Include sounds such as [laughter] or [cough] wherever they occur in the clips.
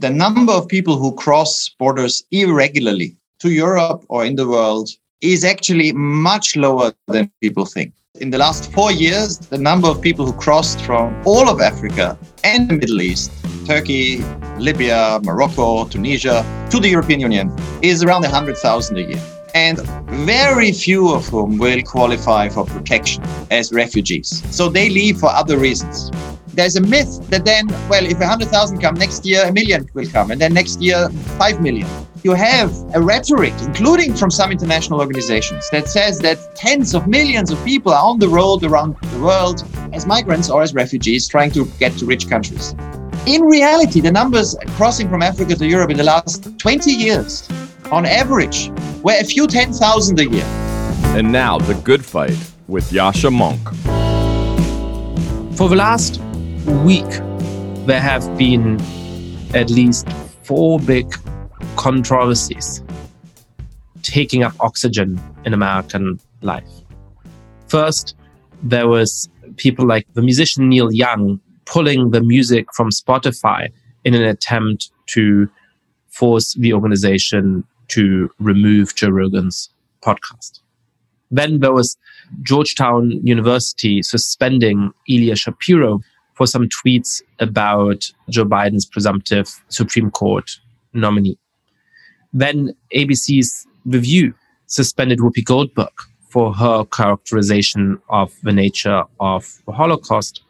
the number of people who cross borders irregularly to Europe or in the world is actually much lower than people think. In the last four years, the number of people who crossed from all of Africa and the Middle East, Turkey, Libya, Morocco, Tunisia, to the European Union is around 100,000 a year. And very few of whom will qualify for protection as refugees. So they leave for other reasons there's a myth that then, well, if 100,000 come next year, a million will come, and then next year, 5 million. You have a rhetoric, including from some international organizations, that says that tens of millions of people are on the road around the world as migrants or as refugees trying to get to rich countries. In reality, the numbers crossing from Africa to Europe in the last 20 years, on average, were a few 10,000 a year. And now, the good fight with Yascha Mounk. For the last week, there have been at least four big controversies taking up oxygen in American life. First, there was people like the musician Neil Young pulling the music from Spotify in an attempt to force the organization to remove Joe Rogan's podcast. Then there was Georgetown University suspending Ilya Shapiro for some tweets about Joe Biden's presumptive Supreme Court nominee. Then ABC's The View suspended Whoopi Goldberg for her characterization of the nature of the Holocaust.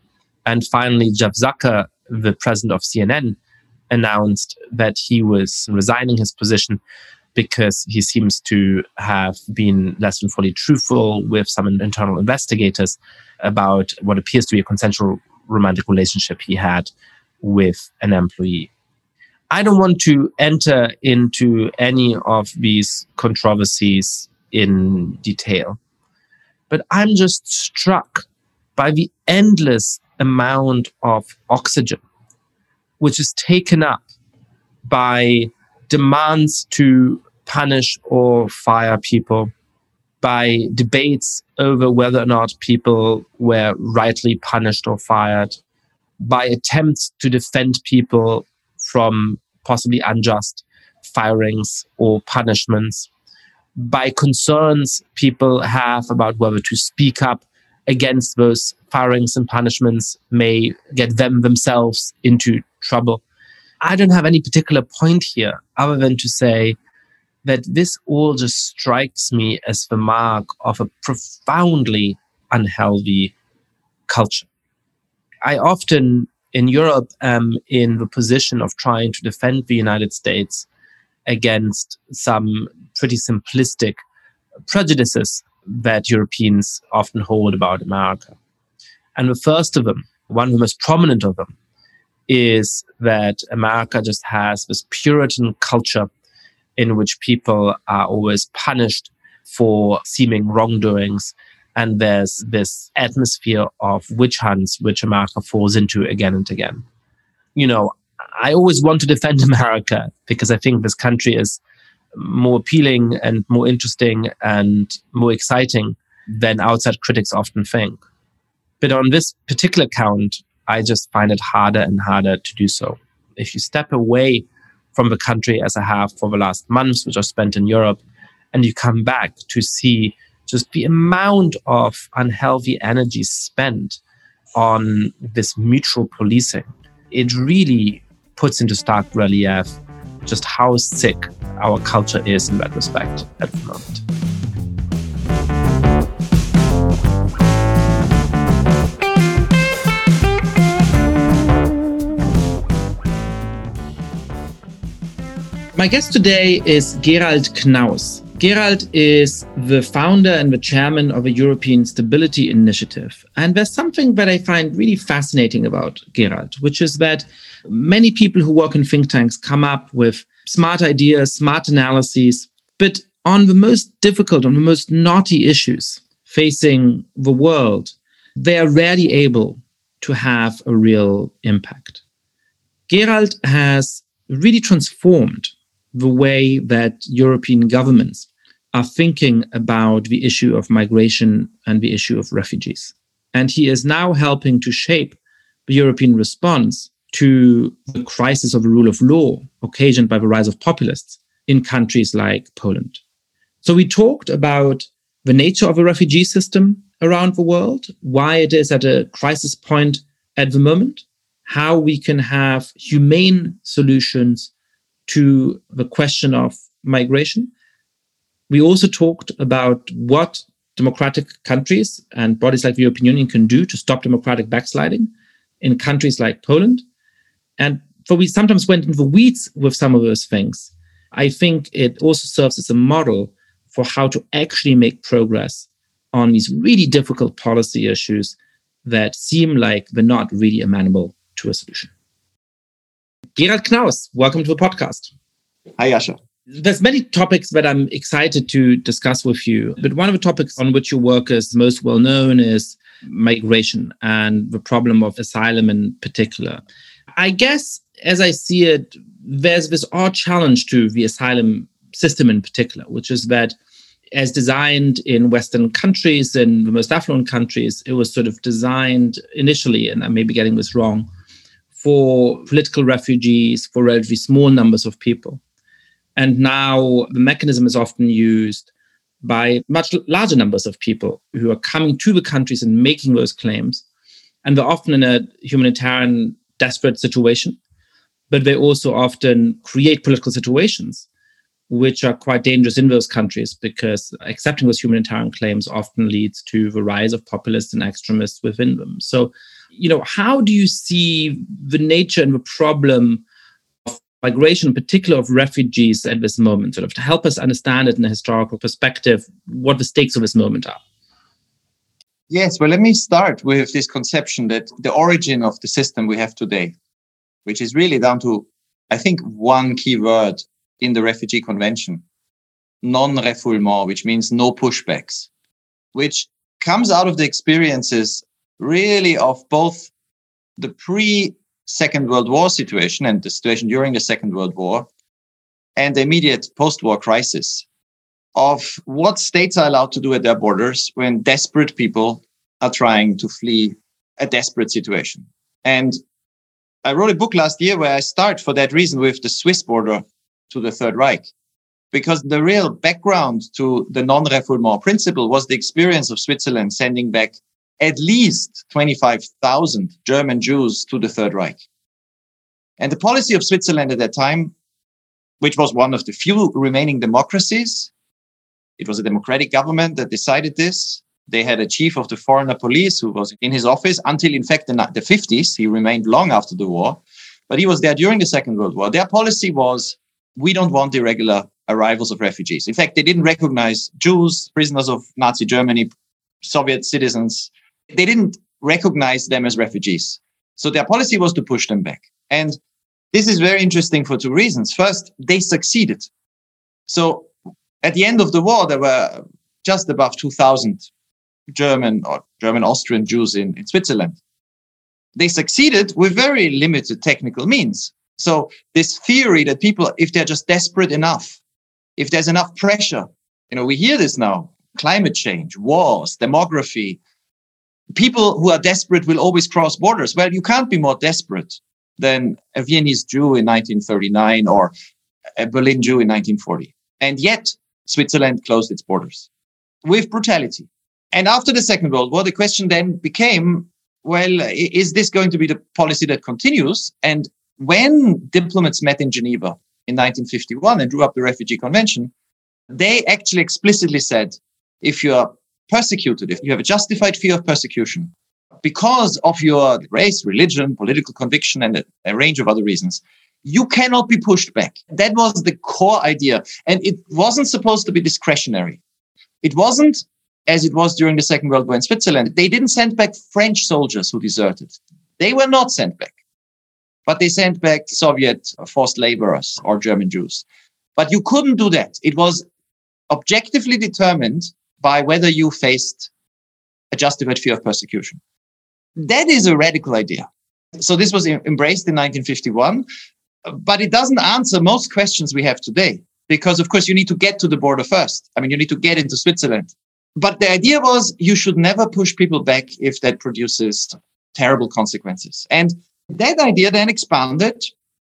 And finally, Jeff Zucker, the president of CNN, announced that he was resigning his position because he seems to have been less than fully truthful with some internal investigators about what appears to be a consensual romantic relationship he had with an employee. I don't want to enter into any of these controversies in detail, but I'm just struck by the endless amount of oxygen which is taken up by demands to punish or fire people, by debates over whether or not people were rightly punished or fired, by attempts to defend people from possibly unjust firings or punishments, by concerns people have about whether to speak up against those firings and punishments may get them themselves into trouble. I don't have any particular point here other than to say that this all just strikes me as the mark of a profoundly unhealthy culture. I often in Europe am in the position of trying to defend the United States against some pretty simplistic prejudices that Europeans often hold about America. And the first of them, one of the most prominent of them, is that America just has this Puritan culture in which people are always punished for seeming wrongdoings. And there's this atmosphere of witch hunts, which America falls into again and again. You know, I always want to defend [laughs] America because I think this country is more appealing and more interesting and more exciting than outside critics often think. But on this particular count, I just find it harder and harder to do so. If you step away from the country as I have for the last months, which I've spent in Europe, and you come back to see just the amount of unhealthy energy spent on this mutual policing, it really puts into stark relief just how sick our culture is in that respect at the moment. My guest today is Gerald Knaus. Gerald is the founder and the chairman of a European Stability Initiative. And there's something that I find really fascinating about Gerald, which is that many people who work in think tanks come up with smart ideas, smart analyses, but on the most difficult, on the most naughty issues facing the world, they are rarely able to have a real impact. Gerald has really transformed the way that European governments are thinking about the issue of migration and the issue of refugees. And he is now helping to shape the European response to the crisis of the rule of law occasioned by the rise of populists in countries like Poland. So we talked about the nature of a refugee system around the world, why it is at a crisis point at the moment, how we can have humane solutions to the question of migration. We also talked about what democratic countries and bodies like the European Union can do to stop democratic backsliding in countries like Poland. And for we sometimes went into the weeds with some of those things. I think it also serves as a model for how to actually make progress on these really difficult policy issues that seem like they're not really amenable to a solution. Gerald Knaus, welcome to the podcast. Hi, Yascha. There's many topics that I'm excited to discuss with you, but one of the topics on which your work is most well known is migration and the problem of asylum in particular. I guess, as I see it, there's this odd challenge to the asylum system in particular, which is that as designed in Western countries, in the most affluent countries, it was sort of designed initially, and I may be getting this wrong, for political refugees, for relatively small numbers of people. And now the mechanism is often used by much larger numbers of people who are coming to the countries and making those claims. And they're often in a humanitarian desperate situation, but they also often create political situations which are quite dangerous in those countries because accepting those humanitarian claims often leads to the rise of populists and extremists within them. So, you know, how do you see the nature and the problem of migration, in particular of refugees at this moment, sort of to help us understand it in a historical perspective, what the stakes of this moment are? Yes, well, let me start with this conception that the origin of the system we have today, which is really down to, I think, one key word in the Refugee Convention non refoulement, which means no pushbacks, which comes out of the experiences really of both the pre Second World War situation and the situation during the Second World War and the immediate post war crisis of what states are allowed to do at their borders when desperate people are trying to flee a desperate situation. And I wrote a book last year where I start for that reason with the Swiss border to the Third Reich. Because the real background to the non-refoulement principle was the experience of Switzerland sending back at least 25,000 German Jews to the Third Reich. And the policy of Switzerland at that time, which was one of the few remaining democracies, it was a democratic government that decided this. They had a chief of the foreigner police who was in his office until, in fact, the, the 50s. He remained long after the war, but he was there during the Second World War. Their policy was we don't want irregular arrivals of refugees. In fact, they didn't recognize Jews, prisoners of Nazi Germany, Soviet citizens. They didn't recognize them as refugees. So their policy was to push them back. And this is very interesting for two reasons. First, they succeeded. So at the end of the war, there were just above 2,000 German or German Austrian Jews in, in Switzerland. They succeeded with very limited technical means. So this theory that people, if they're just desperate enough, if there's enough pressure, you know, we hear this now, climate change, wars, demography, people who are desperate will always cross borders. Well, you can't be more desperate than a Viennese Jew in 1939 or a Berlin Jew in 1940. And yet Switzerland closed its borders with brutality. And after the Second World War, the question then became, well, is this going to be the policy that continues? And when diplomats met in Geneva in 1951 and drew up the Refugee Convention, they actually explicitly said if you are persecuted, if you have a justified fear of persecution because of your race, religion, political conviction, and a, a range of other reasons, you cannot be pushed back. That was the core idea. And it wasn't supposed to be discretionary. It wasn't as it was during the Second World War in Switzerland. They didn't send back French soldiers who deserted. They were not sent back but they sent back Soviet forced laborers or German Jews. But you couldn't do that. It was objectively determined by whether you faced a justified fear of persecution. Hmm. That is a radical idea. So this was embraced in 1951, but it doesn't answer most questions we have today because, of course, you need to get to the border first. I mean, you need to get into Switzerland. But the idea was you should never push people back if that produces terrible consequences. And That idea then expanded.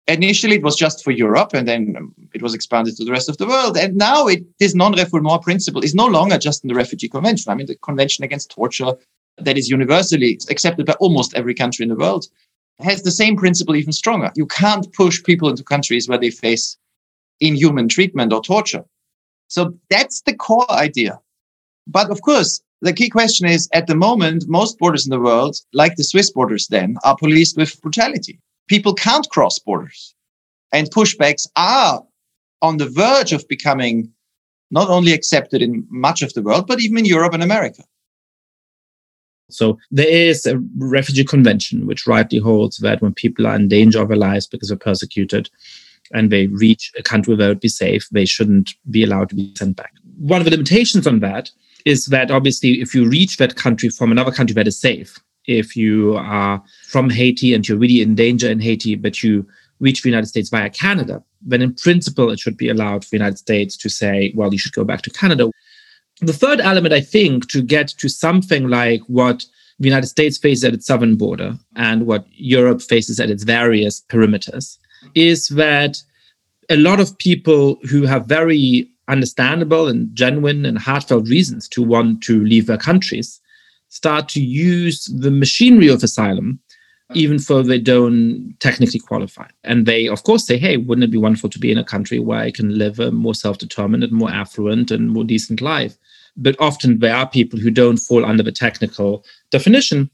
Initially, it was just for Europe, and then um, it was expanded to the rest of the world. And now, it, this non-refoulement principle is no longer just in the Refugee Convention. I mean, the Convention Against Torture, that is universally accepted by almost every country in the world, has the same principle even stronger. You can't push people into countries where they face inhuman treatment or torture. So that's the core idea. But of course, the key question is at the moment, most borders in the world, like the Swiss borders then, are policed with brutality. People can't cross borders. And pushbacks are on the verge of becoming not only accepted in much of the world, but even in Europe and America. So there is a refugee convention which rightly holds that when people are in danger of their lives because they're persecuted and they reach a country where it would be safe, they shouldn't be allowed to be sent back. One of the limitations on that is that obviously if you reach that country from another country that is safe, if you are from Haiti and you're really in danger in Haiti, but you reach the United States via Canada, then in principle it should be allowed for the United States to say, well, you should go back to Canada. The third element, I think, to get to something like what the United States faces at its southern border and what Europe faces at its various perimeters is that a lot of people who have very understandable and genuine and heartfelt reasons to want to leave their countries start to use the machinery of asylum even though they don't technically qualify. And they, of course, say, hey, wouldn't it be wonderful to be in a country where I can live a more self determined more affluent and more decent life? But often there are people who don't fall under the technical definition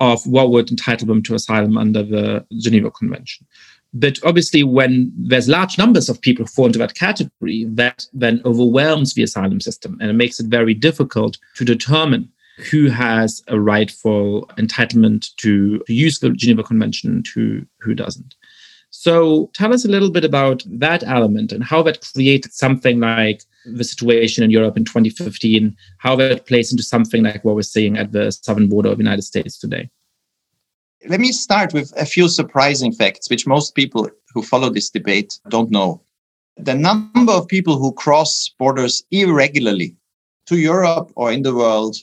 of what would entitle them to asylum under the Geneva Convention. But obviously, when there's large numbers of people who fall into that category, that then overwhelms the asylum system and it makes it very difficult to determine who has a rightful entitlement to, use the Geneva Convention who, who doesn't. So tell us a little bit about that element and how that created something like the situation in Europe in 2015, how that plays into something like what we're seeing at the southern border of the United States today. Let me start with a few surprising facts, which most people who follow this debate don't know. The number of people who cross borders irregularly to Europe or in the world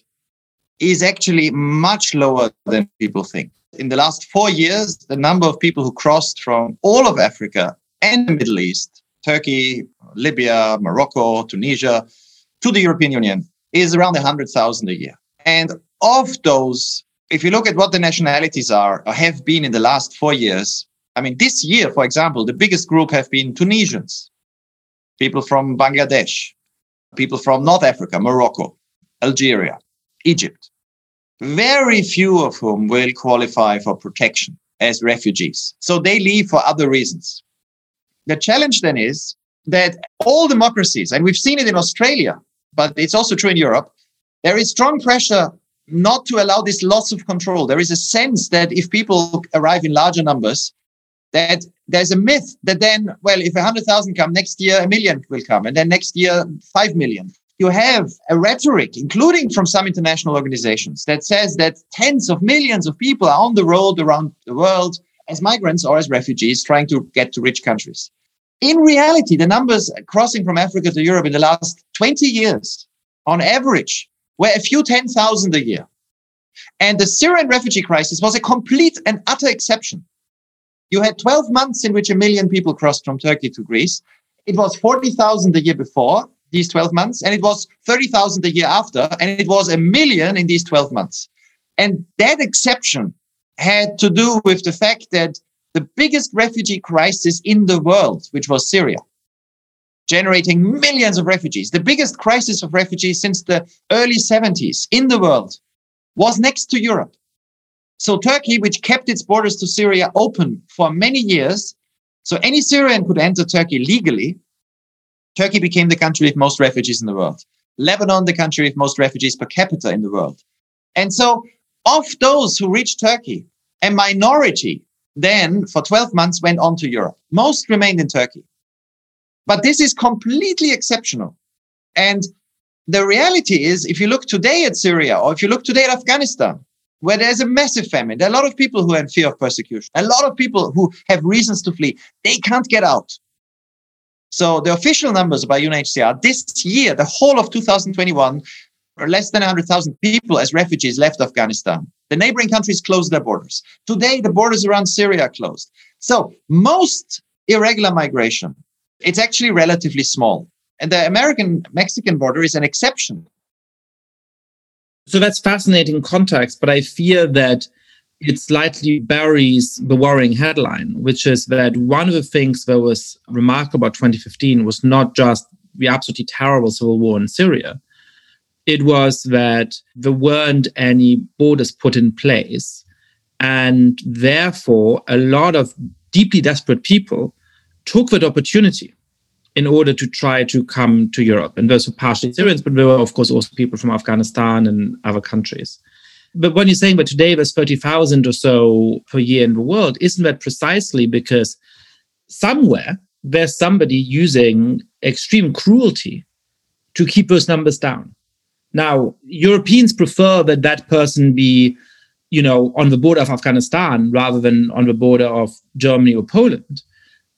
is actually much lower than people think. In the last four years, the number of people who crossed from all of Africa and the Middle East, Turkey, Libya, Morocco, Tunisia, to the European Union is around 100,000 a year. And of those, if you look at what the nationalities are or have been in the last four years, I mean, this year, for example, the biggest group have been Tunisians, people from Bangladesh, people from North Africa, Morocco, Algeria, Egypt. Very few of whom will qualify for protection as refugees. So they leave for other reasons. The challenge then is that all democracies, and we've seen it in Australia, but it's also true in Europe, there is strong pressure not to allow this loss of control. There is a sense that if people arrive in larger numbers, that there's a myth that then, well, if 100,000 come next year, a million will come, and then next year, 5 million. You have a rhetoric, including from some international organizations, that says that tens of millions of people are on the road around the world as migrants or as refugees trying to get to rich countries. In reality, the numbers crossing from Africa to Europe in the last 20 years, on average, were a few 10,000 a year. And the Syrian refugee crisis was a complete and utter exception. You had 12 months in which a million people crossed from Turkey to Greece. It was 40,000 the year before these 12 months, and it was 30,000 the year after, and it was a million in these 12 months. And that exception had to do with the fact that the biggest refugee crisis in the world, which was Syria, generating millions of refugees, the biggest crisis of refugees since the early 70s in the world, was next to Europe. So Turkey, which kept its borders to Syria open for many years, so any Syrian could enter Turkey legally, Turkey became the country with most refugees in the world. Lebanon, the country with most refugees per capita in the world. And so, of those who reached Turkey, a minority then for 12 months went on to Europe. Most remained in Turkey. But this is completely exceptional. And the reality is, if you look today at Syria or if you look today at Afghanistan, where there's a massive famine, there are a lot of people who have fear of persecution, a lot of people who have reasons to flee. They can't get out. So the official numbers by UNHCR this year, the whole of 2021, less than 100,000 people as refugees left Afghanistan. The neighboring countries closed their borders. Today, the borders around Syria are closed. So most irregular migration, it's actually relatively small. And the American Mexican border is an exception. So that's fascinating context, but I fear that it slightly buries the worrying headline, which is that one of the things that was remarkable about 2015 was not just the absolutely terrible civil war in Syria. It was that there weren't any borders put in place. And therefore, a lot of deeply desperate people took that opportunity in order to try to come to Europe. And those were partially Syrians, but there were, of course, also people from Afghanistan and other countries. But when you're saying that today there's 30,000 or so per year in the world, isn't that precisely because somewhere there's somebody using extreme cruelty to keep those numbers down? Now, Europeans prefer that that person be, you know, on the border of Afghanistan rather than on the border of Germany or Poland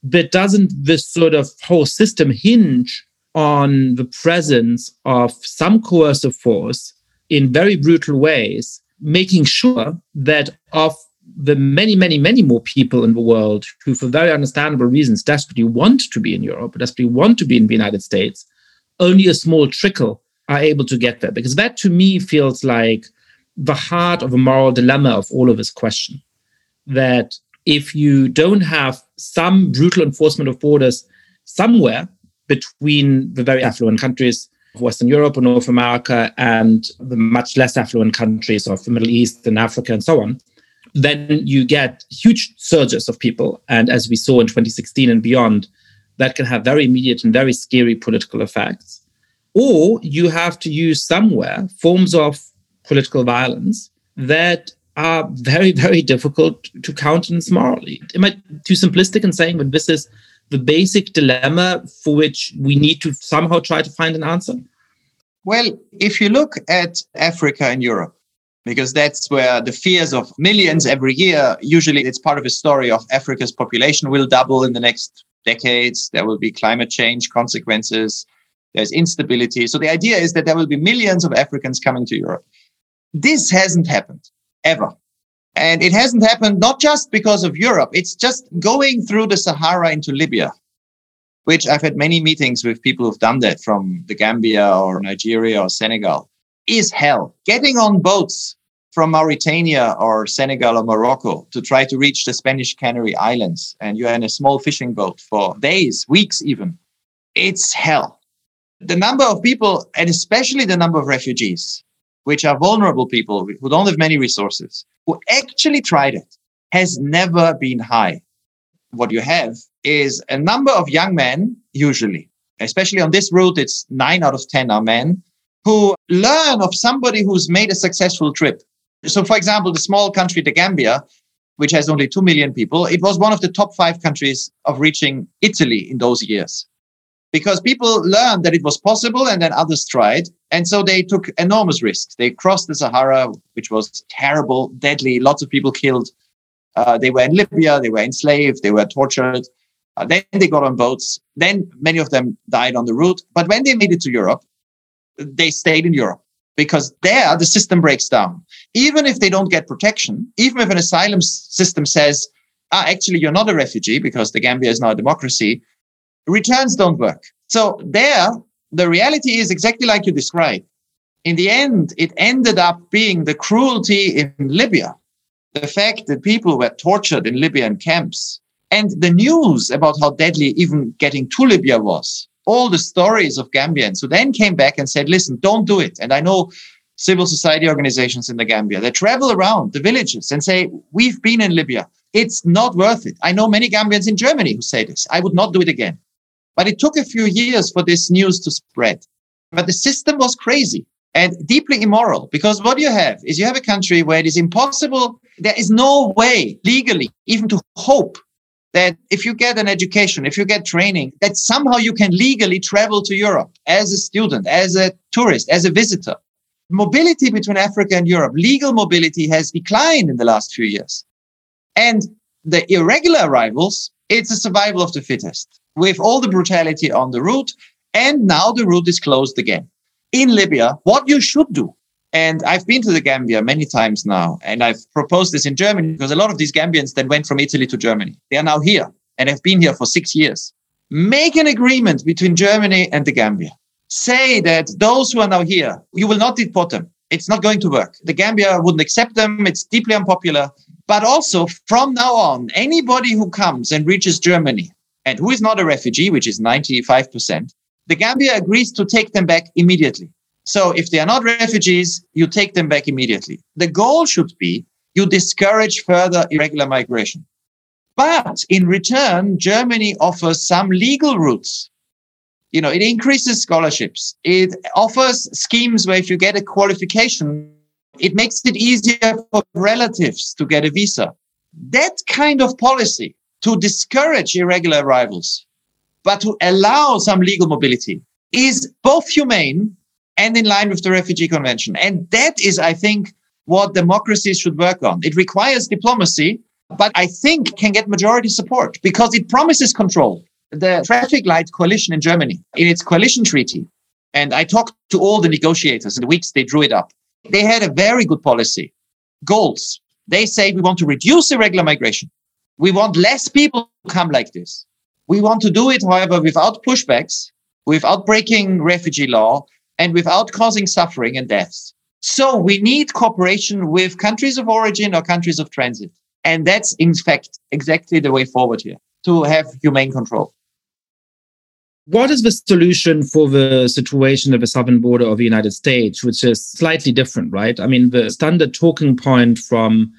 but doesn't this sort of whole system hinge on the presence of some coercive force in very brutal ways, making sure that of the many, many, many more people in the world who, for very understandable reasons, desperately want to be in Europe, desperately want to be in the United States, only a small trickle are able to get there. Because that to me feels like the heart of a moral dilemma of all of this question. That if you don't have some brutal enforcement of borders somewhere between the very affluent countries Western Europe or North America and the much less affluent countries of the Middle East and Africa and so on, then you get huge surges of people. And as we saw in 2016 and beyond, that can have very immediate and very scary political effects. Or you have to use somewhere forms of political violence that are very, very difficult to countenance morally. Am I too simplistic in saying that this is the basic dilemma for which we need to somehow try to find an answer? Well, if you look at Africa and Europe, because that's where the fears of millions every year, usually it's part of a story of Africa's population will double in the next decades. There will be climate change consequences. There's instability. So the idea is that there will be millions of Africans coming to Europe. This hasn't happened ever. And it hasn't happened not just because of Europe, it's just going through the Sahara into Libya, which I've had many meetings with people who've done that from the Gambia or Nigeria or Senegal, is hell. Getting on boats from Mauritania or Senegal or Morocco to try to reach the Spanish Canary Islands, and you're in a small fishing boat for days, weeks even, it's hell. The number of people, and especially the number of refugees, which are vulnerable people who don't have many resources, who actually tried it, has never been high. What you have is a number of young men, usually, especially on this route, it's nine out of 10 are men who learn of somebody who's made a successful trip. So, for example, the small country, the Gambia, which has only 2 million people, it was one of the top five countries of reaching Italy in those years because people learned that it was possible and then others tried. And so they took enormous risks. They crossed the Sahara, which was terrible, deadly, lots of people killed. Uh, they were in Libya, they were enslaved, they were tortured. Uh, then they got on boats. Then many of them died on the route. But when they made it to Europe, they stayed in Europe because there the system breaks down. Even if they don't get protection, even if an asylum system says, ah, actually, you're not a refugee because the Gambia is now a democracy, returns don't work. So there, the reality is exactly like you described. In the end, it ended up being the cruelty in Libya, the fact that people were tortured in Libyan camps, and the news about how deadly even getting to Libya was. All the stories of Gambians who then came back and said, listen, don't do it. And I know civil society organizations in the Gambia that travel around the villages and say, we've been in Libya. It's not worth it. I know many Gambians in Germany who say this. I would not do it again. But it took a few years for this news to spread. But the system was crazy and deeply immoral because what you have is you have a country where it is impossible. There is no way legally even to hope that if you get an education, if you get training, that somehow you can legally travel to Europe as a student, as a tourist, as a visitor. Mobility between Africa and Europe, legal mobility has declined in the last few years. And the irregular arrivals, it's a survival of the fittest with all the brutality on the route. And now the route is closed again. in Libya what you should do. And I've been to the Gambia many times now, and I've proposed this in Germany because a lot of these Gambians then went from Italy to Germany. They are now here and have been here for six years. Make an agreement between Germany and the Gambia. Say that those who are now here, you will not deport them. It's not going to work. The Gambia wouldn't accept them. It's deeply unpopular. But also from now on, anybody who comes and reaches Germany and who is not a refugee, which is 95%, the Gambia agrees to take them back immediately. So if they are not refugees, you take them back immediately. The goal should be you discourage further irregular migration. But in return, Germany offers some legal routes. You know, it increases scholarships. It offers schemes where if you get a qualification, it makes it easier for relatives to get a visa. That kind of policy to discourage irregular arrivals, but to allow some legal mobility is both humane and in line with the Refugee Convention. And that is, I think, what democracies should work on. It requires diplomacy, but I think can get majority support because it promises control. The traffic light coalition in Germany, in its coalition treaty, and I talked to all the negotiators in the weeks they drew it up. They had a very good policy. Goals. They say we want to reduce irregular migration. We want less people to come like this. We want to do it, however, without pushbacks, without breaking refugee law, and without causing suffering and deaths. So we need cooperation with countries of origin or countries of transit. And that's, in fact, exactly the way forward here to have humane control. What is the solution for the situation at the southern border of the United States, which is slightly different, right? I mean, the standard talking point from,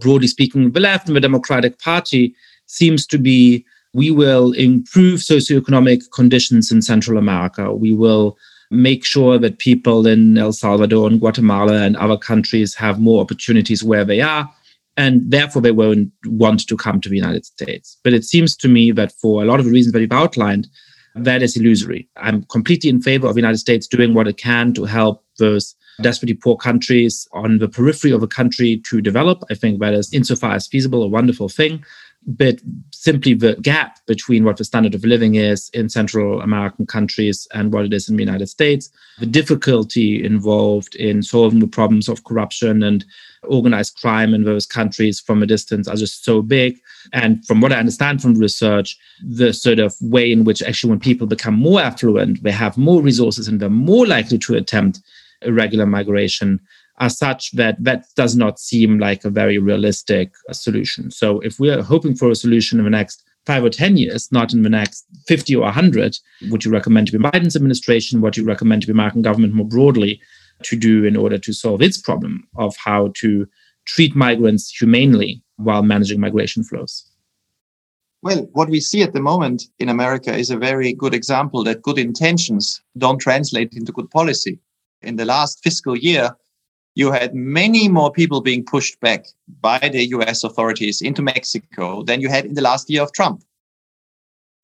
broadly speaking, the left and the Democratic Party seems to be we will improve socioeconomic conditions in Central America. We will make sure that people in El Salvador and Guatemala and other countries have more opportunities where they are and therefore they won't want to come to the United States. But it seems to me that for a lot of the reasons that you've outlined, that is illusory. I'm completely in favor of the United States doing what it can to help those desperately poor countries on the periphery of a country to develop. I think that is, insofar as feasible, a wonderful thing. But simply the gap between what the standard of living is in Central American countries and what it is in the United States, the difficulty involved in solving the problems of corruption and organized crime in those countries from a distance are just so big. And from what I understand from research, the sort of way in which actually when people become more affluent, they have more resources and they're more likely to attempt irregular migration are such that that does not seem like a very realistic solution. So if we are hoping for a solution in the next five or 10 years, not in the next 50 or 100, would you recommend to the Biden's administration? What do you recommend to the American government more broadly? to do in order to solve its problem of how to treat migrants humanely while managing migration flows? Well, what we see at the moment in America is a very good example that good intentions don't translate into good policy. In the last fiscal year, you had many more people being pushed back by the US authorities into Mexico than you had in the last year of Trump.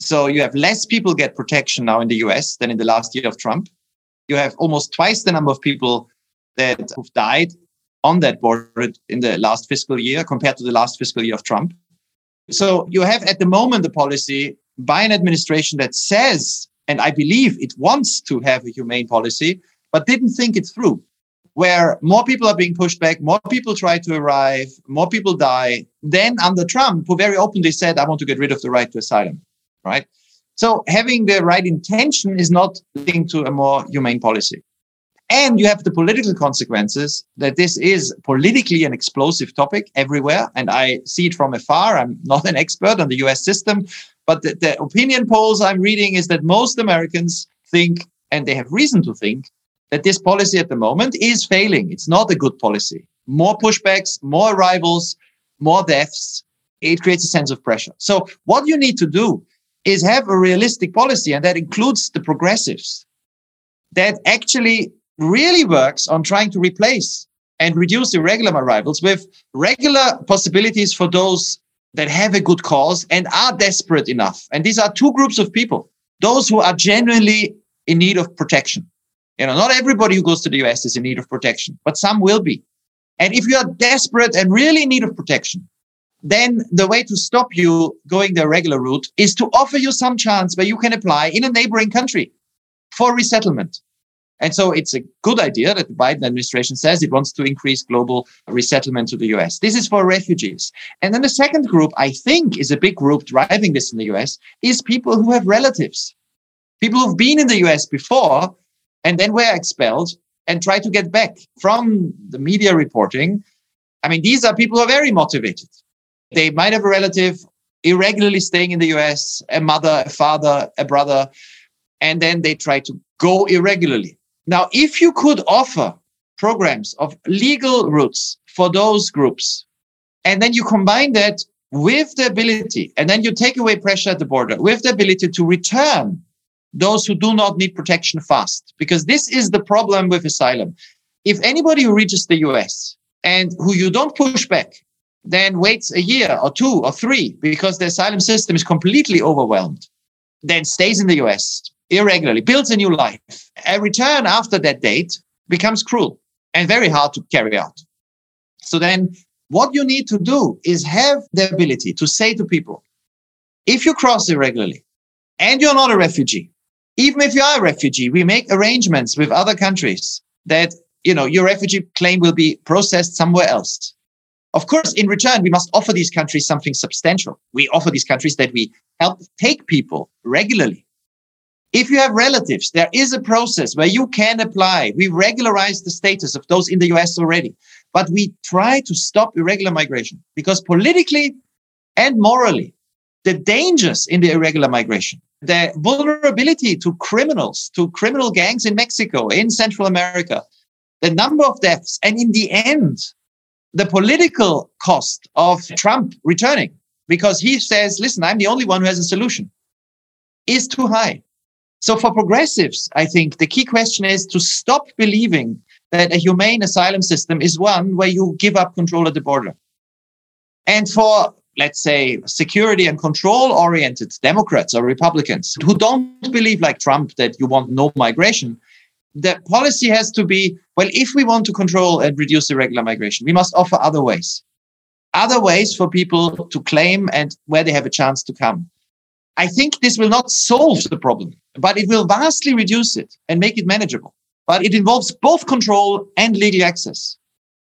So you have less people get protection now in the US than in the last year of Trump you have almost twice the number of people that have died on that border in the last fiscal year compared to the last fiscal year of Trump. So you have at the moment a policy by an administration that says, and I believe it wants to have a humane policy, but didn't think it through, where more people are being pushed back, more people try to arrive, more people die. Then under Trump, who very openly said, I want to get rid of the right to asylum, right? So having the right intention is not linked to a more humane policy. And you have the political consequences that this is politically an explosive topic everywhere. And I see it from afar. I'm not an expert on the US system, but the, the opinion polls I'm reading is that most Americans think, and they have reason to think, that this policy at the moment is failing. It's not a good policy. More pushbacks, more arrivals, more deaths. It creates a sense of pressure. So what you need to do is have a realistic policy, and that includes the progressives that actually really works on trying to replace and reduce irregular arrivals with regular possibilities for those that have a good cause and are desperate enough. And these are two groups of people those who are genuinely in need of protection. You know, not everybody who goes to the US is in need of protection, but some will be. And if you are desperate and really in need of protection, then the way to stop you going the regular route is to offer you some chance where you can apply in a neighboring country for resettlement. And so it's a good idea that the Biden administration says it wants to increase global resettlement to the US. This is for refugees. And then the second group, I think, is a big group driving this in the US, is people who have relatives, people who've been in the US before and then were expelled and try to get back from the media reporting. I mean, these are people who are very motivated. They might have a relative irregularly staying in the US, a mother, a father, a brother, and then they try to go irregularly. Now, if you could offer programs of legal routes for those groups, and then you combine that with the ability, and then you take away pressure at the border with the ability to return those who do not need protection fast, because this is the problem with asylum. If anybody who reaches the US and who you don't push back, then waits a year or two or three because the asylum system is completely overwhelmed, then stays in the US irregularly, builds a new life, a return after that date becomes cruel and very hard to carry out. So then what you need to do is have the ability to say to people, if you cross irregularly and you're not a refugee, even if you are a refugee, we make arrangements with other countries that, you know, your refugee claim will be processed somewhere else. Of course, in return, we must offer these countries something substantial. We offer these countries that we help take people regularly. If you have relatives, there is a process where you can apply. We regularize the status of those in the US already, but we try to stop irregular migration because politically and morally, the dangers in the irregular migration the vulnerability to criminals, to criminal gangs in Mexico, in Central America, the number of deaths, and in the end, the political cost of Trump returning because he says, listen, I'm the only one who has a solution, is too high. So for progressives, I think the key question is to stop believing that a humane asylum system is one where you give up control at the border. And for let's say, security and control oriented Democrats or Republicans who don't believe, like Trump, that you want no migration, the policy has to be well, if we want to control and reduce irregular migration, we must offer other ways. Other ways for people to claim and where they have a chance to come. I think this will not solve the problem, but it will vastly reduce it and make it manageable. But it involves both control and legal access.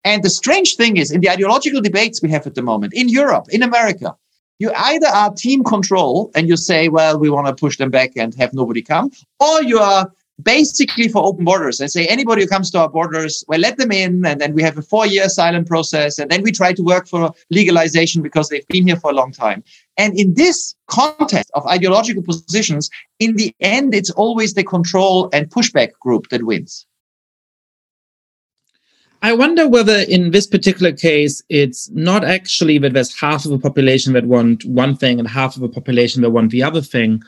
And the strange thing is, in the ideological debates we have at the moment in Europe, in America, you either are team control and you say, well, we want to push them back and have nobody come, or you are basically for open borders and say anybody who comes to our borders, well, let them in. And then we have a four year asylum process. And then we try to work for legalization because they've been here for a long time. And in this context of ideological positions, in the end, it's always the control and pushback group that wins. I wonder whether in this particular case, it's not actually that there's half of a population that want one thing and half of a population that want the other thing,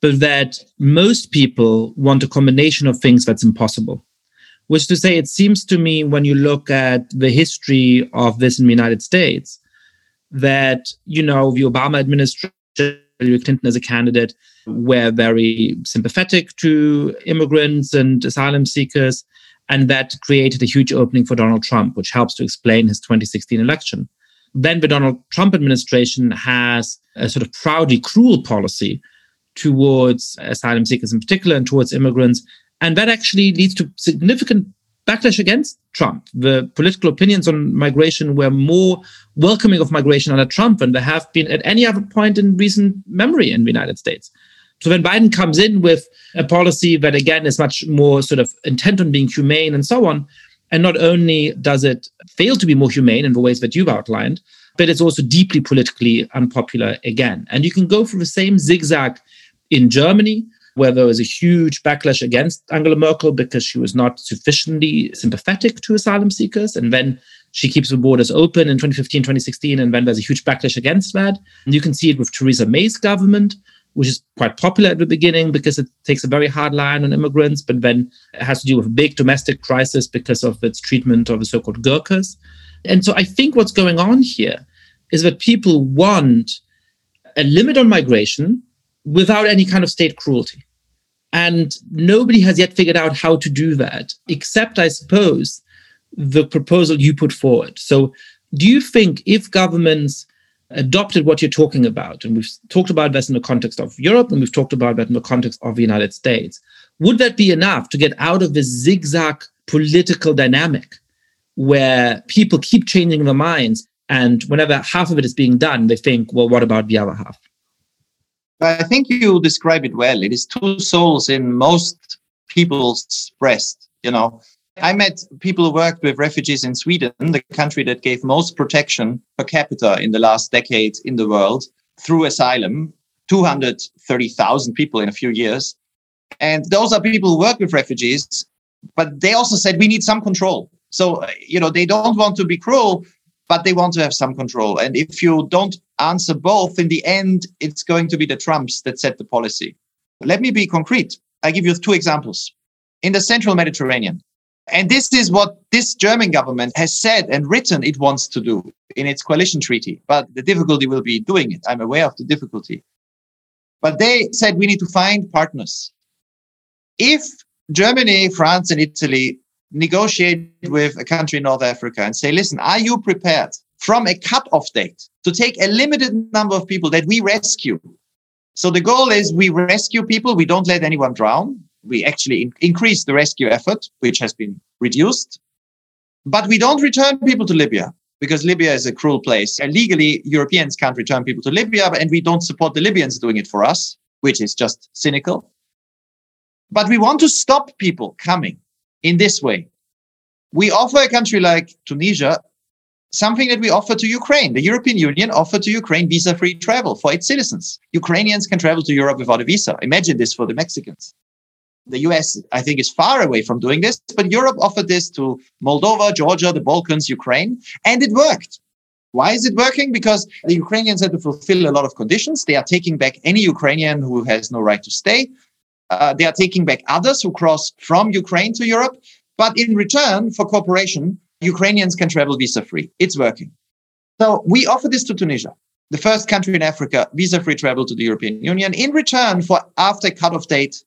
but that most people want a combination of things that's impossible. Which to say, it seems to me when you look at the history of this in the United States, that, you know, the Obama administration, Hillary Clinton as a candidate, were very sympathetic to immigrants and asylum seekers and that created a huge opening for Donald Trump, which helps to explain his 2016 election. Then the Donald Trump administration has a sort of proudly cruel policy towards asylum seekers in particular and towards immigrants. And that actually leads to significant backlash against Trump. The political opinions on migration were more welcoming of migration under Trump than there have been at any other point in recent memory in the United States. So when Biden comes in with a policy that again is much more sort of intent on being humane and so on, and not only does it fail to be more humane in the ways that you've outlined, but it's also deeply politically unpopular again. And you can go through the same zigzag in Germany, where there was a huge backlash against Angela Merkel because she was not sufficiently sympathetic to asylum seekers. And then she keeps the borders open in 2015, 2016, and then there's a huge backlash against that. And you can see it with Theresa May's government, which is quite popular at the beginning because it takes a very hard line on immigrants, but then it has to do with a big domestic crisis because of its treatment of the so called Gurkhas. And so I think what's going on here is that people want a limit on migration without any kind of state cruelty. And nobody has yet figured out how to do that, except, I suppose, the proposal you put forward. So, do you think if governments adopted what you're talking about, and we've talked about this in the context of Europe, and we've talked about that in the context of the United States. Would that be enough to get out of this zigzag political dynamic where people keep changing their minds? And whenever half of it is being done, they think, well, what about the other half? I think you describe it well. It is two souls in most people's breast. You know, I met people who worked with refugees in Sweden, the country that gave most protection per capita in the last decade in the world through asylum, 230,000 people in a few years. And those are people who work with refugees, but they also said we need some control. So, you know, they don't want to be cruel, but they want to have some control. And if you don't answer both, in the end, it's going to be the Trumps that set the policy. Let me be concrete. I give you two examples. In the central Mediterranean, and this is what this German government has said and written it wants to do in its coalition treaty. But the difficulty will be doing it. I'm aware of the difficulty. But they said we need to find partners. If Germany, France, and Italy negotiate with a country in North Africa and say, listen, are you prepared from a cut-off date to take a limited number of people that we rescue? So the goal is we rescue people, we don't let anyone drown. We actually in- increase the rescue effort, which has been reduced. But we don't return people to Libya because Libya is a cruel place. And legally, Europeans can't return people to Libya, and we don't support the Libyans doing it for us, which is just cynical. But we want to stop people coming in this way. We offer a country like Tunisia something that we offer to Ukraine. The European Union offered to Ukraine visa free travel for its citizens. Ukrainians can travel to Europe without a visa. Imagine this for the Mexicans. The US, I think, is far away from doing this, but Europe offered this to Moldova, Georgia, the Balkans, Ukraine, and it worked. Why is it working? Because the Ukrainians had to fulfill a lot of conditions. They are taking back any Ukrainian who has no right to stay. Uh, they are taking back others who cross from Ukraine to Europe. But in return for cooperation, Ukrainians can travel visa free. It's working. So we offer this to Tunisia, the first country in Africa, visa free travel to the European Union in return for after cutoff date,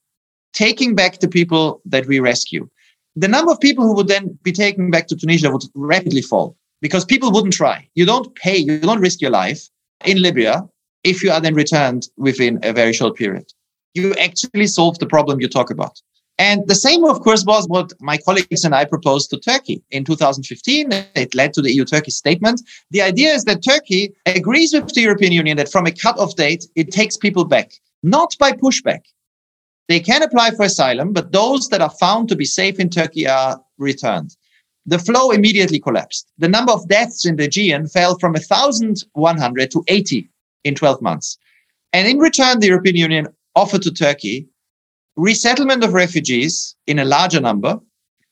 taking back the people that we rescue. The number of people who would then be taken back to Tunisia would rapidly fall because people wouldn't try. You don't pay, you don't risk your life in Libya if you are then returned within a very short period. You actually solve the problem you talk about. And the same, of course, was what my colleagues and I proposed to Turkey in 2015. It led to the EU Turkey statement. The idea is that Turkey agrees with the European Union that from a cut-off date, it takes people back, not by pushback. They can apply for asylum, but those that are found to be safe in Turkey are returned. The flow immediately collapsed. The number of deaths in the Aegean fell from 1,100 to 80 in 12 months. And in return, the European Union offered to Turkey resettlement of refugees in a larger number,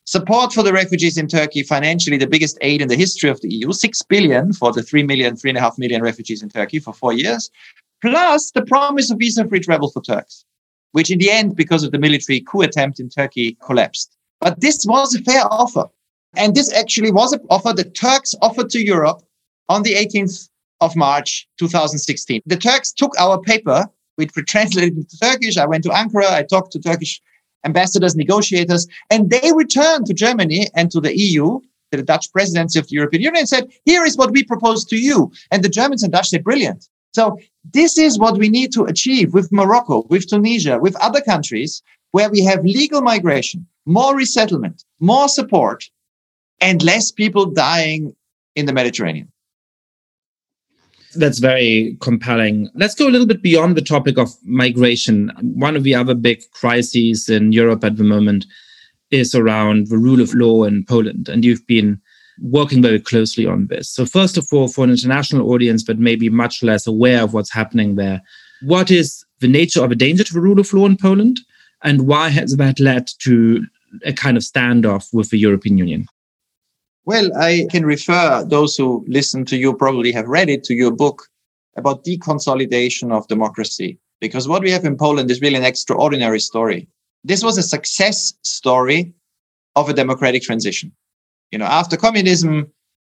support for the refugees in Turkey, financially the biggest aid in the history of the EU, six billion for the three million, three and a half million refugees in Turkey for four years, plus the promise of visa-free travel for Turks, which in the end, because of the military coup attempt in Turkey, collapsed. But this was a fair offer. And this actually was an offer that Turks offered to Europe on the 18th of March 2016. The Turks took our paper which were translated into Turkish. I went to Ankara. I talked to Turkish ambassadors, negotiators, and they returned to Germany and to the EU, to the Dutch presidency of the European Union, and said, here is what we propose to you. And the Germans and Dutch said, brilliant. So this is what we need to achieve with Morocco, with Tunisia, with other countries where we have legal migration, more resettlement, more support, and less people dying in the Mediterranean that's very compelling. Let's go a little bit beyond the topic of migration. One of the other big crises in Europe at the moment is around the rule of law in Poland. And you've been working very closely on this. So, first of all, for an international audience, but maybe much less aware of what's happening there, what is the nature of a danger to the rule of law in Poland? And why has that led to a kind of standoff with the European Union? Well, I can refer those who listen to you probably have read it to your book about deconsolidation of democracy. Because what we have in Poland is really an extraordinary story. This was a success story of a democratic transition. You know, after communism,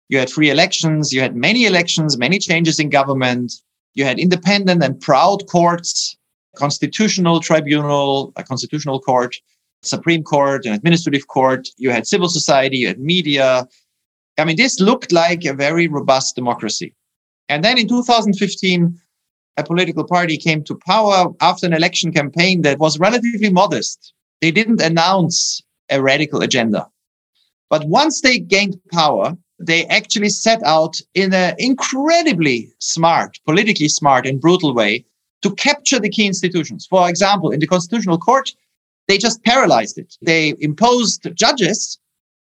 you had free elections, you had many elections, many changes in government, you had independent and proud courts, constitutional tribunal, a constitutional court, Supreme Court, an administrative court, you had civil society, you had media, I mean, this looked like a very robust democracy. And then in 2015, a political party came to power after an election campaign that was relatively modest. They didn't announce a radical agenda. But once they gained power, they actually set out in an incredibly smart, politically smart and brutal way to capture the key institutions. For example, in the Constitutional Court, they just paralyzed it. They imposed judges.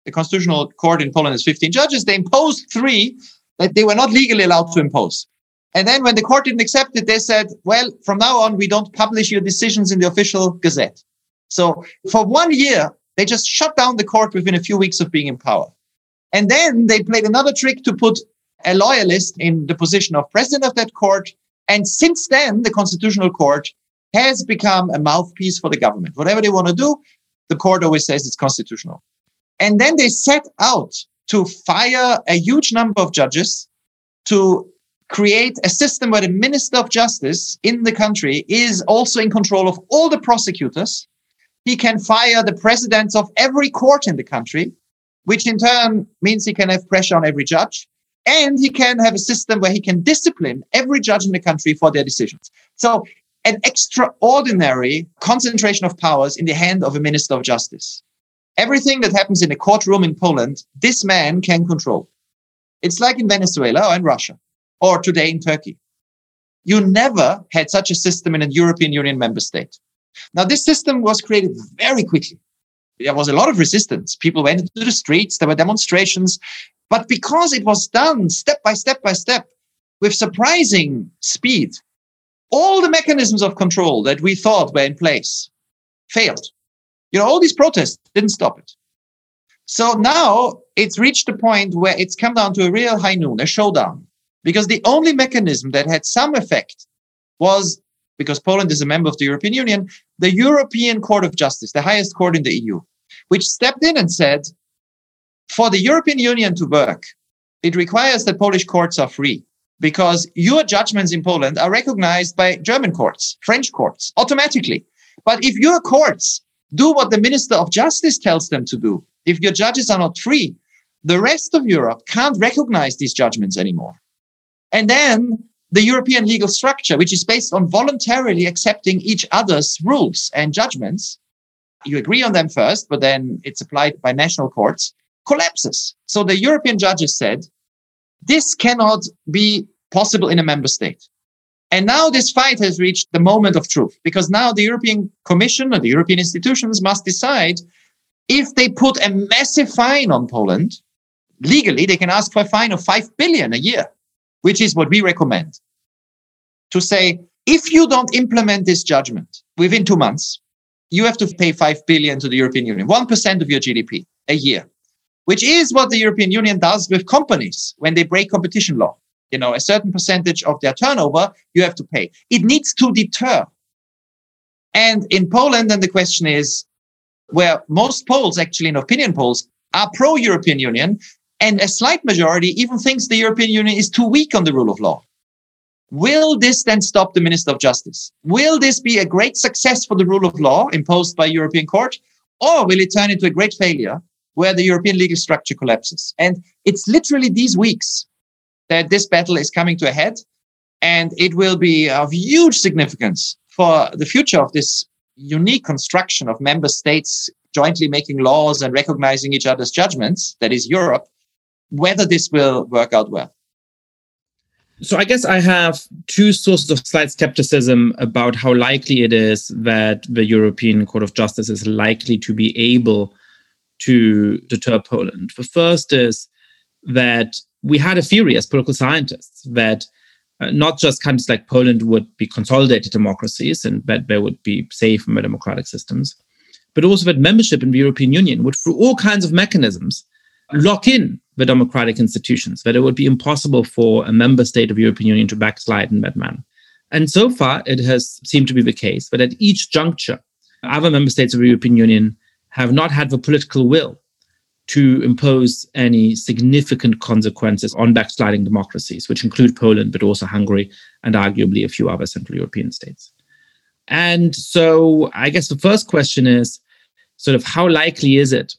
The Constitutional Court in Poland has 15 judges. They imposed three that they were not legally allowed to impose. And then when the court didn't accept it, they said, well, from now on, we don't publish your decisions in the official gazette. So for one year, they just shut down the court within a few weeks of being in power. And then they played another trick to put a loyalist in the position of president of that court. And since then, the Constitutional Court has become a mouthpiece for the government. Whatever they want to do, the court always says it's constitutional. And then they set out to fire a huge number of judges, to create a system where the Minister of Justice in the country is also in control of all the prosecutors. He can fire the presidents of every court in the country, which in turn means he can have pressure on every judge. And he can have a system where he can discipline every judge in the country for their decisions. So an extraordinary concentration of powers in the hand of a minister of justice. Everything that happens in a courtroom in Poland, this man can control. It's like in Venezuela or in Russia or today in Turkey. You never had such a system in a European Union member state. Now, this system was created very quickly. There was a lot of resistance. People went into the streets, there were demonstrations. But because it was done step by step by step with surprising speed, all the mechanisms of control that we thought were in place failed. You know, all these protests didn't stop it. So now it's reached a point where it's come down to a real high noon, a showdown, because the only mechanism that had some effect was because Poland is a member of the European Union, the European Court of Justice, the highest court in the EU, which stepped in and said, for the European Union to work, it requires that Polish courts are free because your judgments in Poland are recognized by German courts, French courts automatically. But if your courts do what the Minister of Justice tells them to do, if your judges are not free, the rest of Europe can't recognize these judgments anymore. And then the European legal structure, which is based on voluntarily accepting each other's rules and judgments, you agree on them first, but then it's applied by national courts, collapses. So the European judges said, this cannot be possible in a member state. And now this fight has reached the moment of truth because now the European Commission or the European institutions must decide if they put a massive fine on Poland, legally, they can ask for a fine of 5 billion a year, which is what we recommend. To say, if you don't implement this judgment within two months, you have to pay 5 billion to the European Union, 1% of your GDP a year, which is what the European Union does with companies when they break competition law you know, a certain percentage of their turnover, you have to pay. It needs to deter. And in Poland, then the question is where most polls, actually in opinion polls, are pro European Union, and a slight majority even thinks the European Union is too weak on the rule of law. Will this then stop the Minister of Justice? Will this be a great success for the rule of law imposed by European Court? Or will it turn into a great failure where the European legal structure collapses? And it's literally these weeks that this battle is coming to a head and it will be of huge significance for the future of this unique construction of member states jointly making laws and recognizing each other's judgments, that is Europe, whether this will work out well. So I guess I have two sources of slight skepticism about how likely it is that the European Court of Justice is likely to be able to deter Poland. The first is that we had a theory as political scientists that uh, not just countries like Poland would be consolidated democracies and that there would be safe and democratic systems, but also that membership in the European Union would, through all kinds of mechanisms, lock in the democratic institutions, that it would be impossible for a member state of the European Union to backslide in that manner. And so far, it has seemed to be the case that at each juncture, other member states of the European Union have not had the political will to impose any significant consequences on backsliding democracies, which include Poland, but also Hungary and arguably a few other Central European states. And so I guess the first question is sort of how likely is it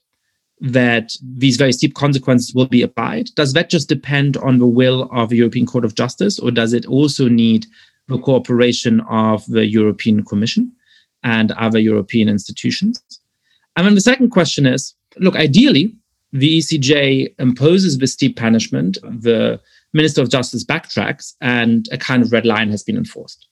that these very steep consequences will be applied? Does that just depend on the will of the European Court of Justice, or does it also need the cooperation of the European Commission and other European institutions? And then the second question is look, ideally, the ECJ imposes this steep punishment. The Minister of Justice backtracks and a kind of red line has been enforced.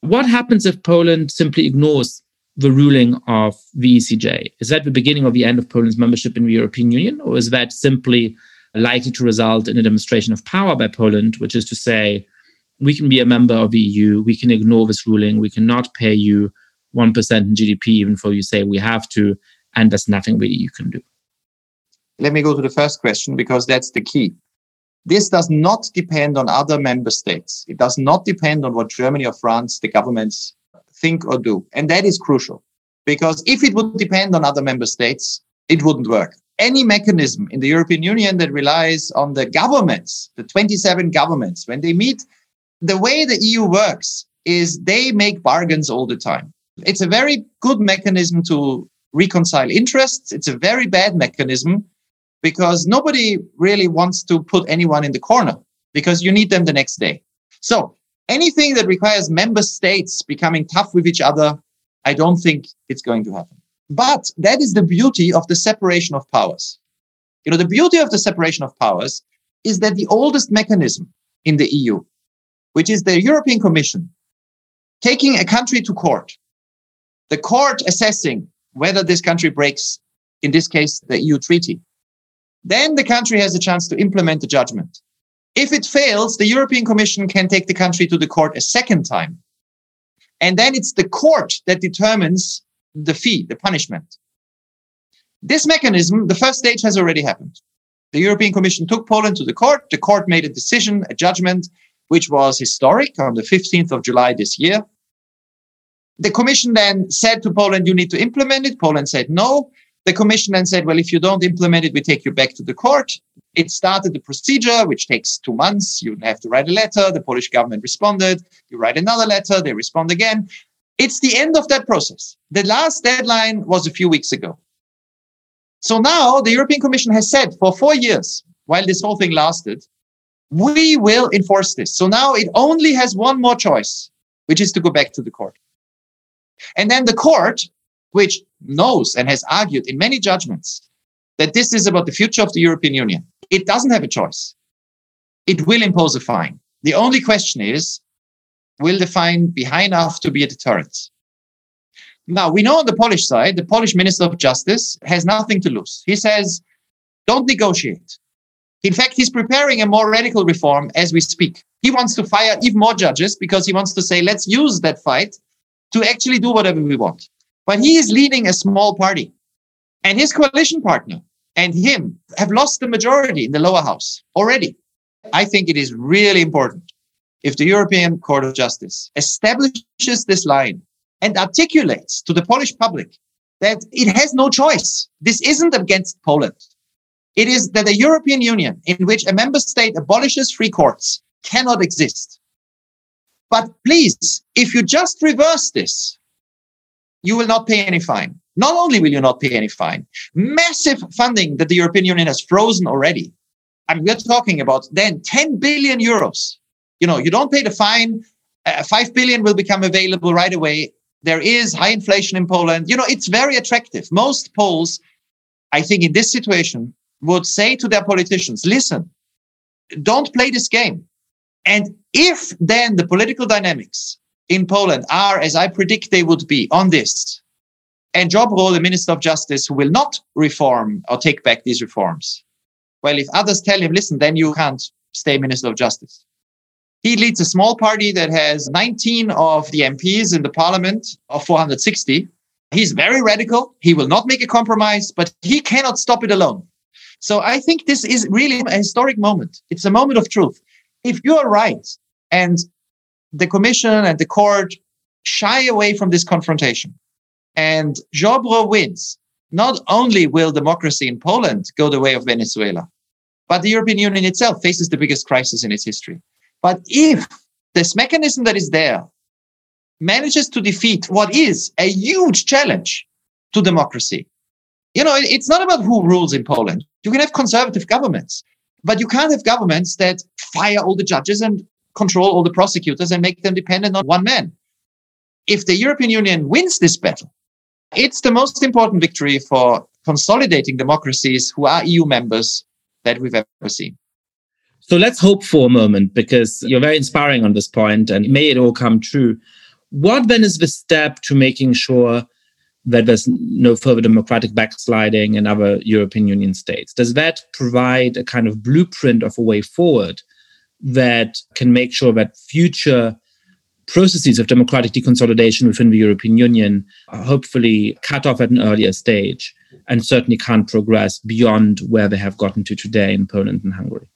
What happens if Poland simply ignores the ruling of the ECJ? Is that the beginning of the end of Poland's membership in the European Union, or is that simply likely to result in a demonstration of power by Poland, which is to say, we can be a member of the EU, we can ignore this ruling, we cannot pay you 1% in GDP, even though you say we have to, and there's nothing the EU can do? Let me go to the first question because that's the key. This does not depend on other member states. It does not depend on what Germany or France, the governments think or do. And that is crucial because if it would depend on other member states, it wouldn't work. Any mechanism in the European Union that relies on the governments, the 27 governments, when they meet, the way the EU works is they make bargains all the time. It's a very good mechanism to reconcile interests. It's a very bad mechanism because nobody really wants to put anyone in the corner because you need them the next day. So anything that requires member states becoming tough with each other, I don't think it's going to happen. But that is the beauty of the separation of powers. You know, the beauty of the separation of powers is that the oldest mechanism in the EU, which is the European Commission, taking a country to court, the court assessing whether this country breaks, in this case, the EU treaty, then the country has a chance to implement the judgment. If it fails, the European Commission can take the country to the court a second time. And then it's the court that determines the fee, the punishment. This mechanism, the first stage has already happened. The European Commission took Poland to the court. The court made a decision, a judgment, which was historic on the 15th of July this year. The Commission then said to Poland, you need to implement it. Poland said no. The commission then said, well, if you don't implement it, we take you back to the court. It started the procedure, which takes two months. You have to write a letter. The Polish government responded. You write another letter. They respond again. It's the end of that process. The last deadline was a few weeks ago. So now the European Commission has said for four years, while this whole thing lasted, we will enforce this. So now it only has one more choice, which is to go back to the court. And then the court which knows and has argued in many judgments that this is about the future of the European Union. It doesn't have a choice. It will impose a fine. The only question is, will the fine be high enough to be a deterrent? Now, we know on the Polish side, the Polish Minister of Justice has nothing to lose. He says, don't negotiate. In fact, he's preparing a more radical reform as we speak. He wants to fire even more judges because he wants to say, let's use that fight to actually do whatever we want. But he is leading a small party. And his coalition partner and him have lost the majority in the lower house already. I think it is really important if the European Court of Justice establishes this line and articulates to the Polish public that it has no choice. This isn't against Poland. It is that the European Union, in which a member state abolishes free courts, cannot exist. But please, if you just reverse this, you will not pay any fine. Not only will you not pay any fine, massive funding that the European Union has frozen already. Mean, we're talking about then 10 billion euros. You know, you don't pay the fine, uh, 5 billion will become available right away. There is high inflation in Poland. You know, it's very attractive. Most Poles, I think, in this situation would say to their politicians, listen, don't play this game. And if then the political dynamics in Poland are, as I predict they would be, on this. And Ziobro, the Minister of Justice, who will not reform or take back these reforms. Well, if others tell him, listen, then you can't stay Minister of Justice. He leads a small party that has 19 of the MPs in the parliament of 460. He's very radical. He will not make a compromise, but he cannot stop it alone. So I think this is really a historic moment. It's a moment of truth. If you are right and the commission and the court shy away from this confrontation and Ziobro wins, not only will democracy in Poland go the way of Venezuela, but the European Union itself faces the biggest crisis in its history. But if this mechanism that is there manages to defeat what is a huge challenge to democracy, you know, it's not about who rules in Poland. You can have conservative governments, but you can't have governments that fire all the judges and control all the prosecutors and make them dependent on one man. If the European Union wins this battle, It's the most important victory for consolidating democracies who are EU members that we've ever seen. So let's hope for a moment because you're very inspiring on this point and may it all come true. What then is the step to making sure that there's no further democratic backsliding in other European Union states? Does that provide a kind of blueprint of a way forward that can make sure that future processes of democratic deconsolidation within the European Union are hopefully cut off at an earlier stage and certainly can't progress beyond where they have gotten to today in Poland and Hungary?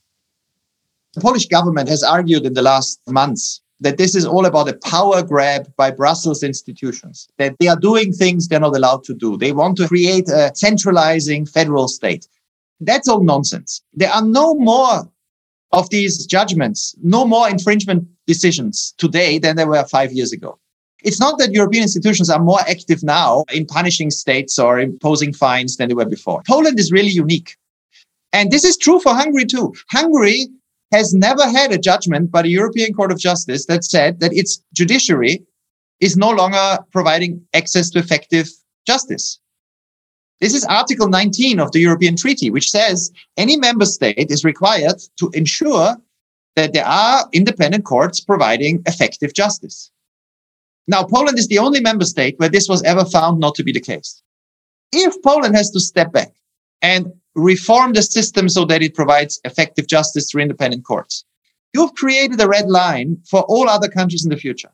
The Polish government has argued in the last months that this is all about a power grab by Brussels institutions, that they are doing things they're not allowed to do. They want to create a centralizing federal state. That's all nonsense. There are no more of these judgments, no more infringement decisions today than there were five years ago. It's not that European institutions are more active now in punishing states or imposing fines than they were before. Poland is really unique. And this is true for Hungary too. Hungary has never had a judgment by the European Court of Justice that said that its judiciary is no longer providing access to effective justice. This is Article 19 of the European Treaty, which says any member state is required to ensure that there are independent courts providing effective justice. Now, Poland is the only member state where this was ever found not to be the case. If Poland has to step back and reform the system so that it provides effective justice through independent courts. You've created a red line for all other countries in the future.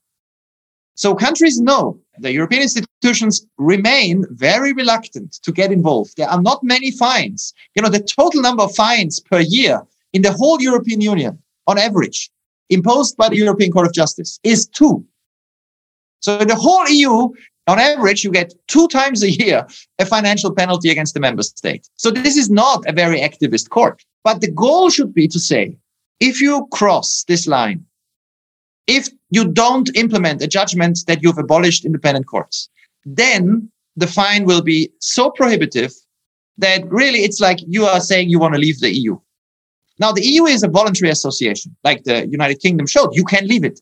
So countries know the European institutions remain very reluctant to get involved. There are not many fines. You know, the total number of fines per year in the whole European Union on average imposed by the European Court of Justice is two. So in the whole EU, on average, you get two times a year a financial penalty against the member state. So this is not a very activist court. But the goal should be to say, if you cross this line, if you don't implement a judgment that you've abolished independent courts, then the fine will be so prohibitive that really it's like you are saying you want to leave the EU. Now, the EU is a voluntary association, like the United Kingdom showed. You can leave it.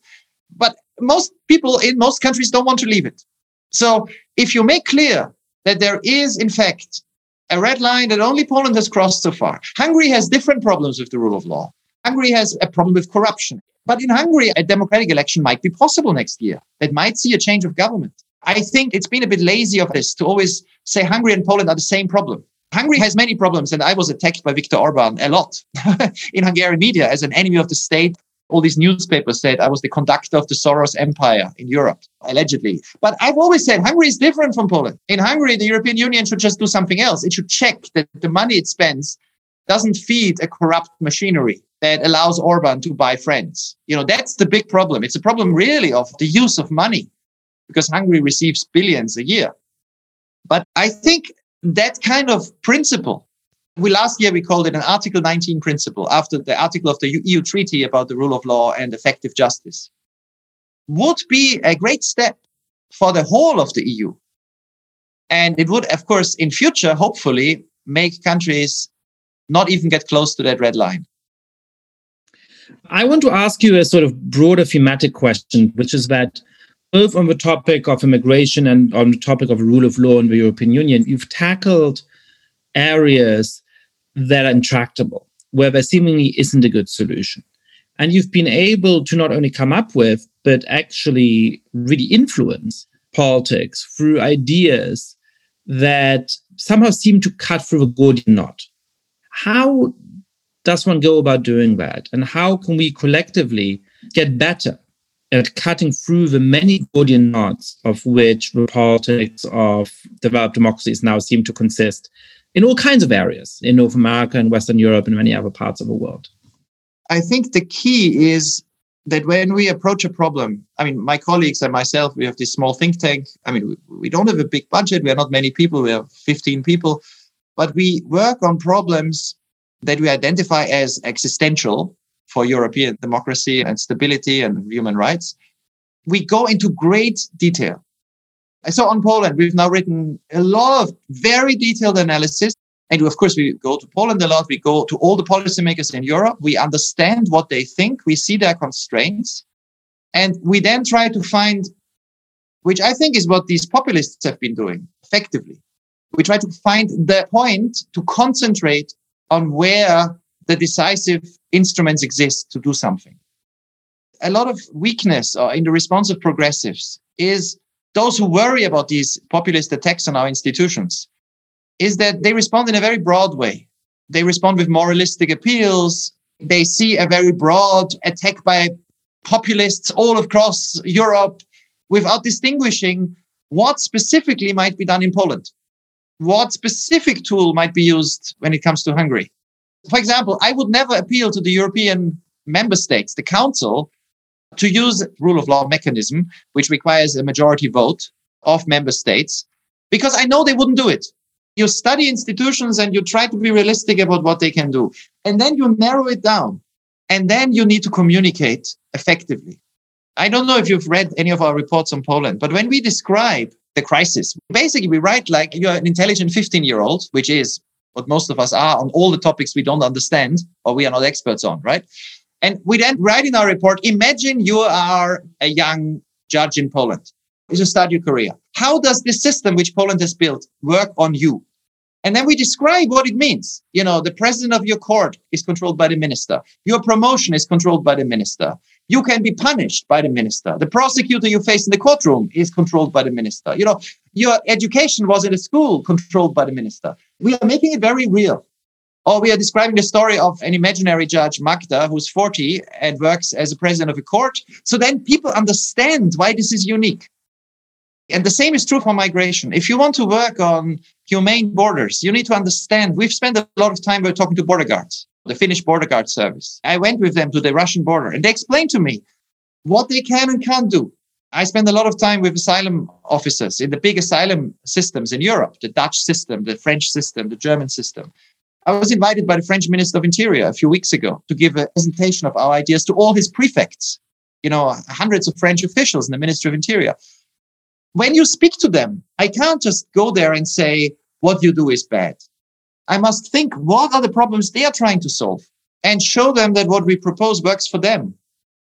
But most people in most countries don't want to leave it. So if you make clear that there is, in fact, a red line that only Poland has crossed so far, Hungary has different problems with the rule of law. Hungary has a problem with corruption. But in Hungary, a democratic election might be possible next year that might see a change of government. I think it's been a bit lazy of us to always say Hungary and Poland are the same problem. Hungary has many problems, and I was attacked by Viktor Orban a lot [laughs] in Hungarian media as an enemy of the state all these newspapers said I was the conductor of the Soros empire in Europe, allegedly. But I've always said Hungary is different from Poland. In Hungary, the European Union should just do something else. It should check that the money it spends doesn't feed a corrupt machinery that allows Orban to buy friends. You know, that's the big problem. It's a problem really of the use of money because Hungary receives billions a year. But I think that kind of principle we last year we called it an Article 19 principle after the article of the EU treaty about the rule of law and effective justice would be a great step for the whole of the EU. And it would, of course, in future, hopefully make countries not even get close to that red line. I want to ask you a sort of broader thematic question, which is that both on the topic of immigration and on the topic of rule of law in the European Union, you've tackled areas that are intractable, where there seemingly isn't a good solution. And you've been able to not only come up with, but actually really influence politics through ideas that somehow seem to cut through the Gordian knot. How does one go about doing that? And how can we collectively get better at cutting through the many Gordian knots of which the politics of developed democracies now seem to consist in all kinds of areas in North America and Western Europe and many other parts of the world. I think the key is that when we approach a problem, I mean, my colleagues and myself, we have this small think tank. I mean, we, we don't have a big budget. We are not many people. We have 15 people, but we work on problems that we identify as existential for European democracy and stability and human rights. We go into great detail. So on Poland, we've now written a lot of very detailed analysis. And of course, we go to Poland a lot. We go to all the policymakers in Europe. We understand what they think. We see their constraints. And we then try to find, which I think is what these populists have been doing, effectively. We try to find the point to concentrate on where the decisive instruments exist to do something. A lot of weakness in the response of progressives is those who worry about these populist attacks on our institutions is that they respond in a very broad way. They respond with moralistic appeals. They see a very broad attack by populists all across Europe without distinguishing what specifically might be done in Poland. What specific tool might be used when it comes to Hungary? For example, I would never appeal to the European member states, the council, to use rule of law mechanism, which requires a majority vote of member states, because I know they wouldn't do it. You study institutions and you try to be realistic about what they can do. And then you narrow it down. And then you need to communicate effectively. I don't know if you've read any of our reports on Poland, but when we describe the crisis, basically we write like you're an intelligent 15 year old, which is what most of us are on all the topics we don't understand or we are not experts on, right? And we then write in our report, imagine you are a young judge in Poland. You start your career. How does this system which Poland has built work on you? And then we describe what it means. You know, the president of your court is controlled by the minister. Your promotion is controlled by the minister. You can be punished by the minister. The prosecutor you face in the courtroom is controlled by the minister. You know, your education was in a school controlled by the minister. We are making it very real. Or we are describing the story of an imaginary judge, Magda, who's 40 and works as a president of a court. So then people understand why this is unique. And the same is true for migration. If you want to work on humane borders, you need to understand. We've spent a lot of time talking to border guards, the Finnish border guard service. I went with them to the Russian border and they explained to me what they can and can't do. I spend a lot of time with asylum officers in the big asylum systems in Europe, the Dutch system, the French system, the German system. I was invited by the French Minister of Interior a few weeks ago to give a presentation of our ideas to all his prefects, you know, hundreds of French officials in the Ministry of Interior when you speak to them, I can't just go there and say, what you do is bad. I must think, what are the problems they are trying to solve and show them that what we propose works for them.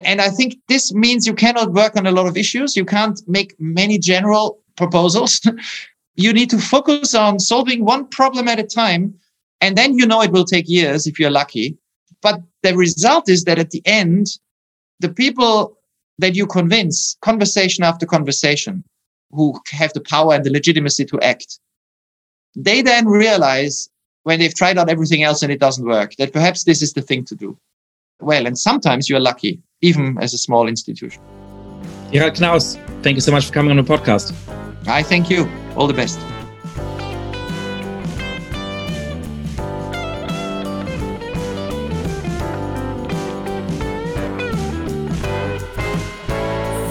And I think this means you cannot work on a lot of issues. You can't make many general proposals. [laughs] you need to focus on solving one problem at a time. And then you know it will take years if you're lucky. But the result is that at the end, the people that you convince, conversation after conversation, who have the power and the legitimacy to act. They then realize when they've tried out everything else and it doesn't work that perhaps this is the thing to do. Well, and sometimes you're lucky, even as a small institution. Gerald Knaus, thank you so much for coming on the podcast. I thank you. All the best.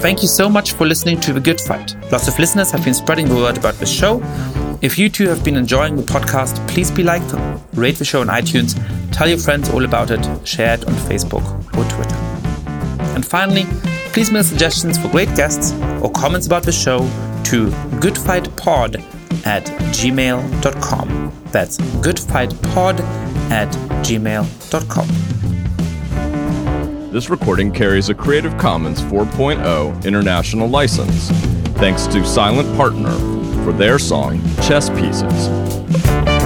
Thank you so much for listening to The Good Fight. Lots of listeners have been spreading the word about the show. If you too have been enjoying the podcast, please be like, rate the show on iTunes, tell your friends all about it, share it on Facebook or Twitter. And finally, please mail suggestions for great guests or comments about the show to goodfightpod at gmail.com. That's goodfightpod at gmail.com. This recording carries a Creative Commons 4.0 international license. Thanks to Silent Partner for their song Chess Pieces.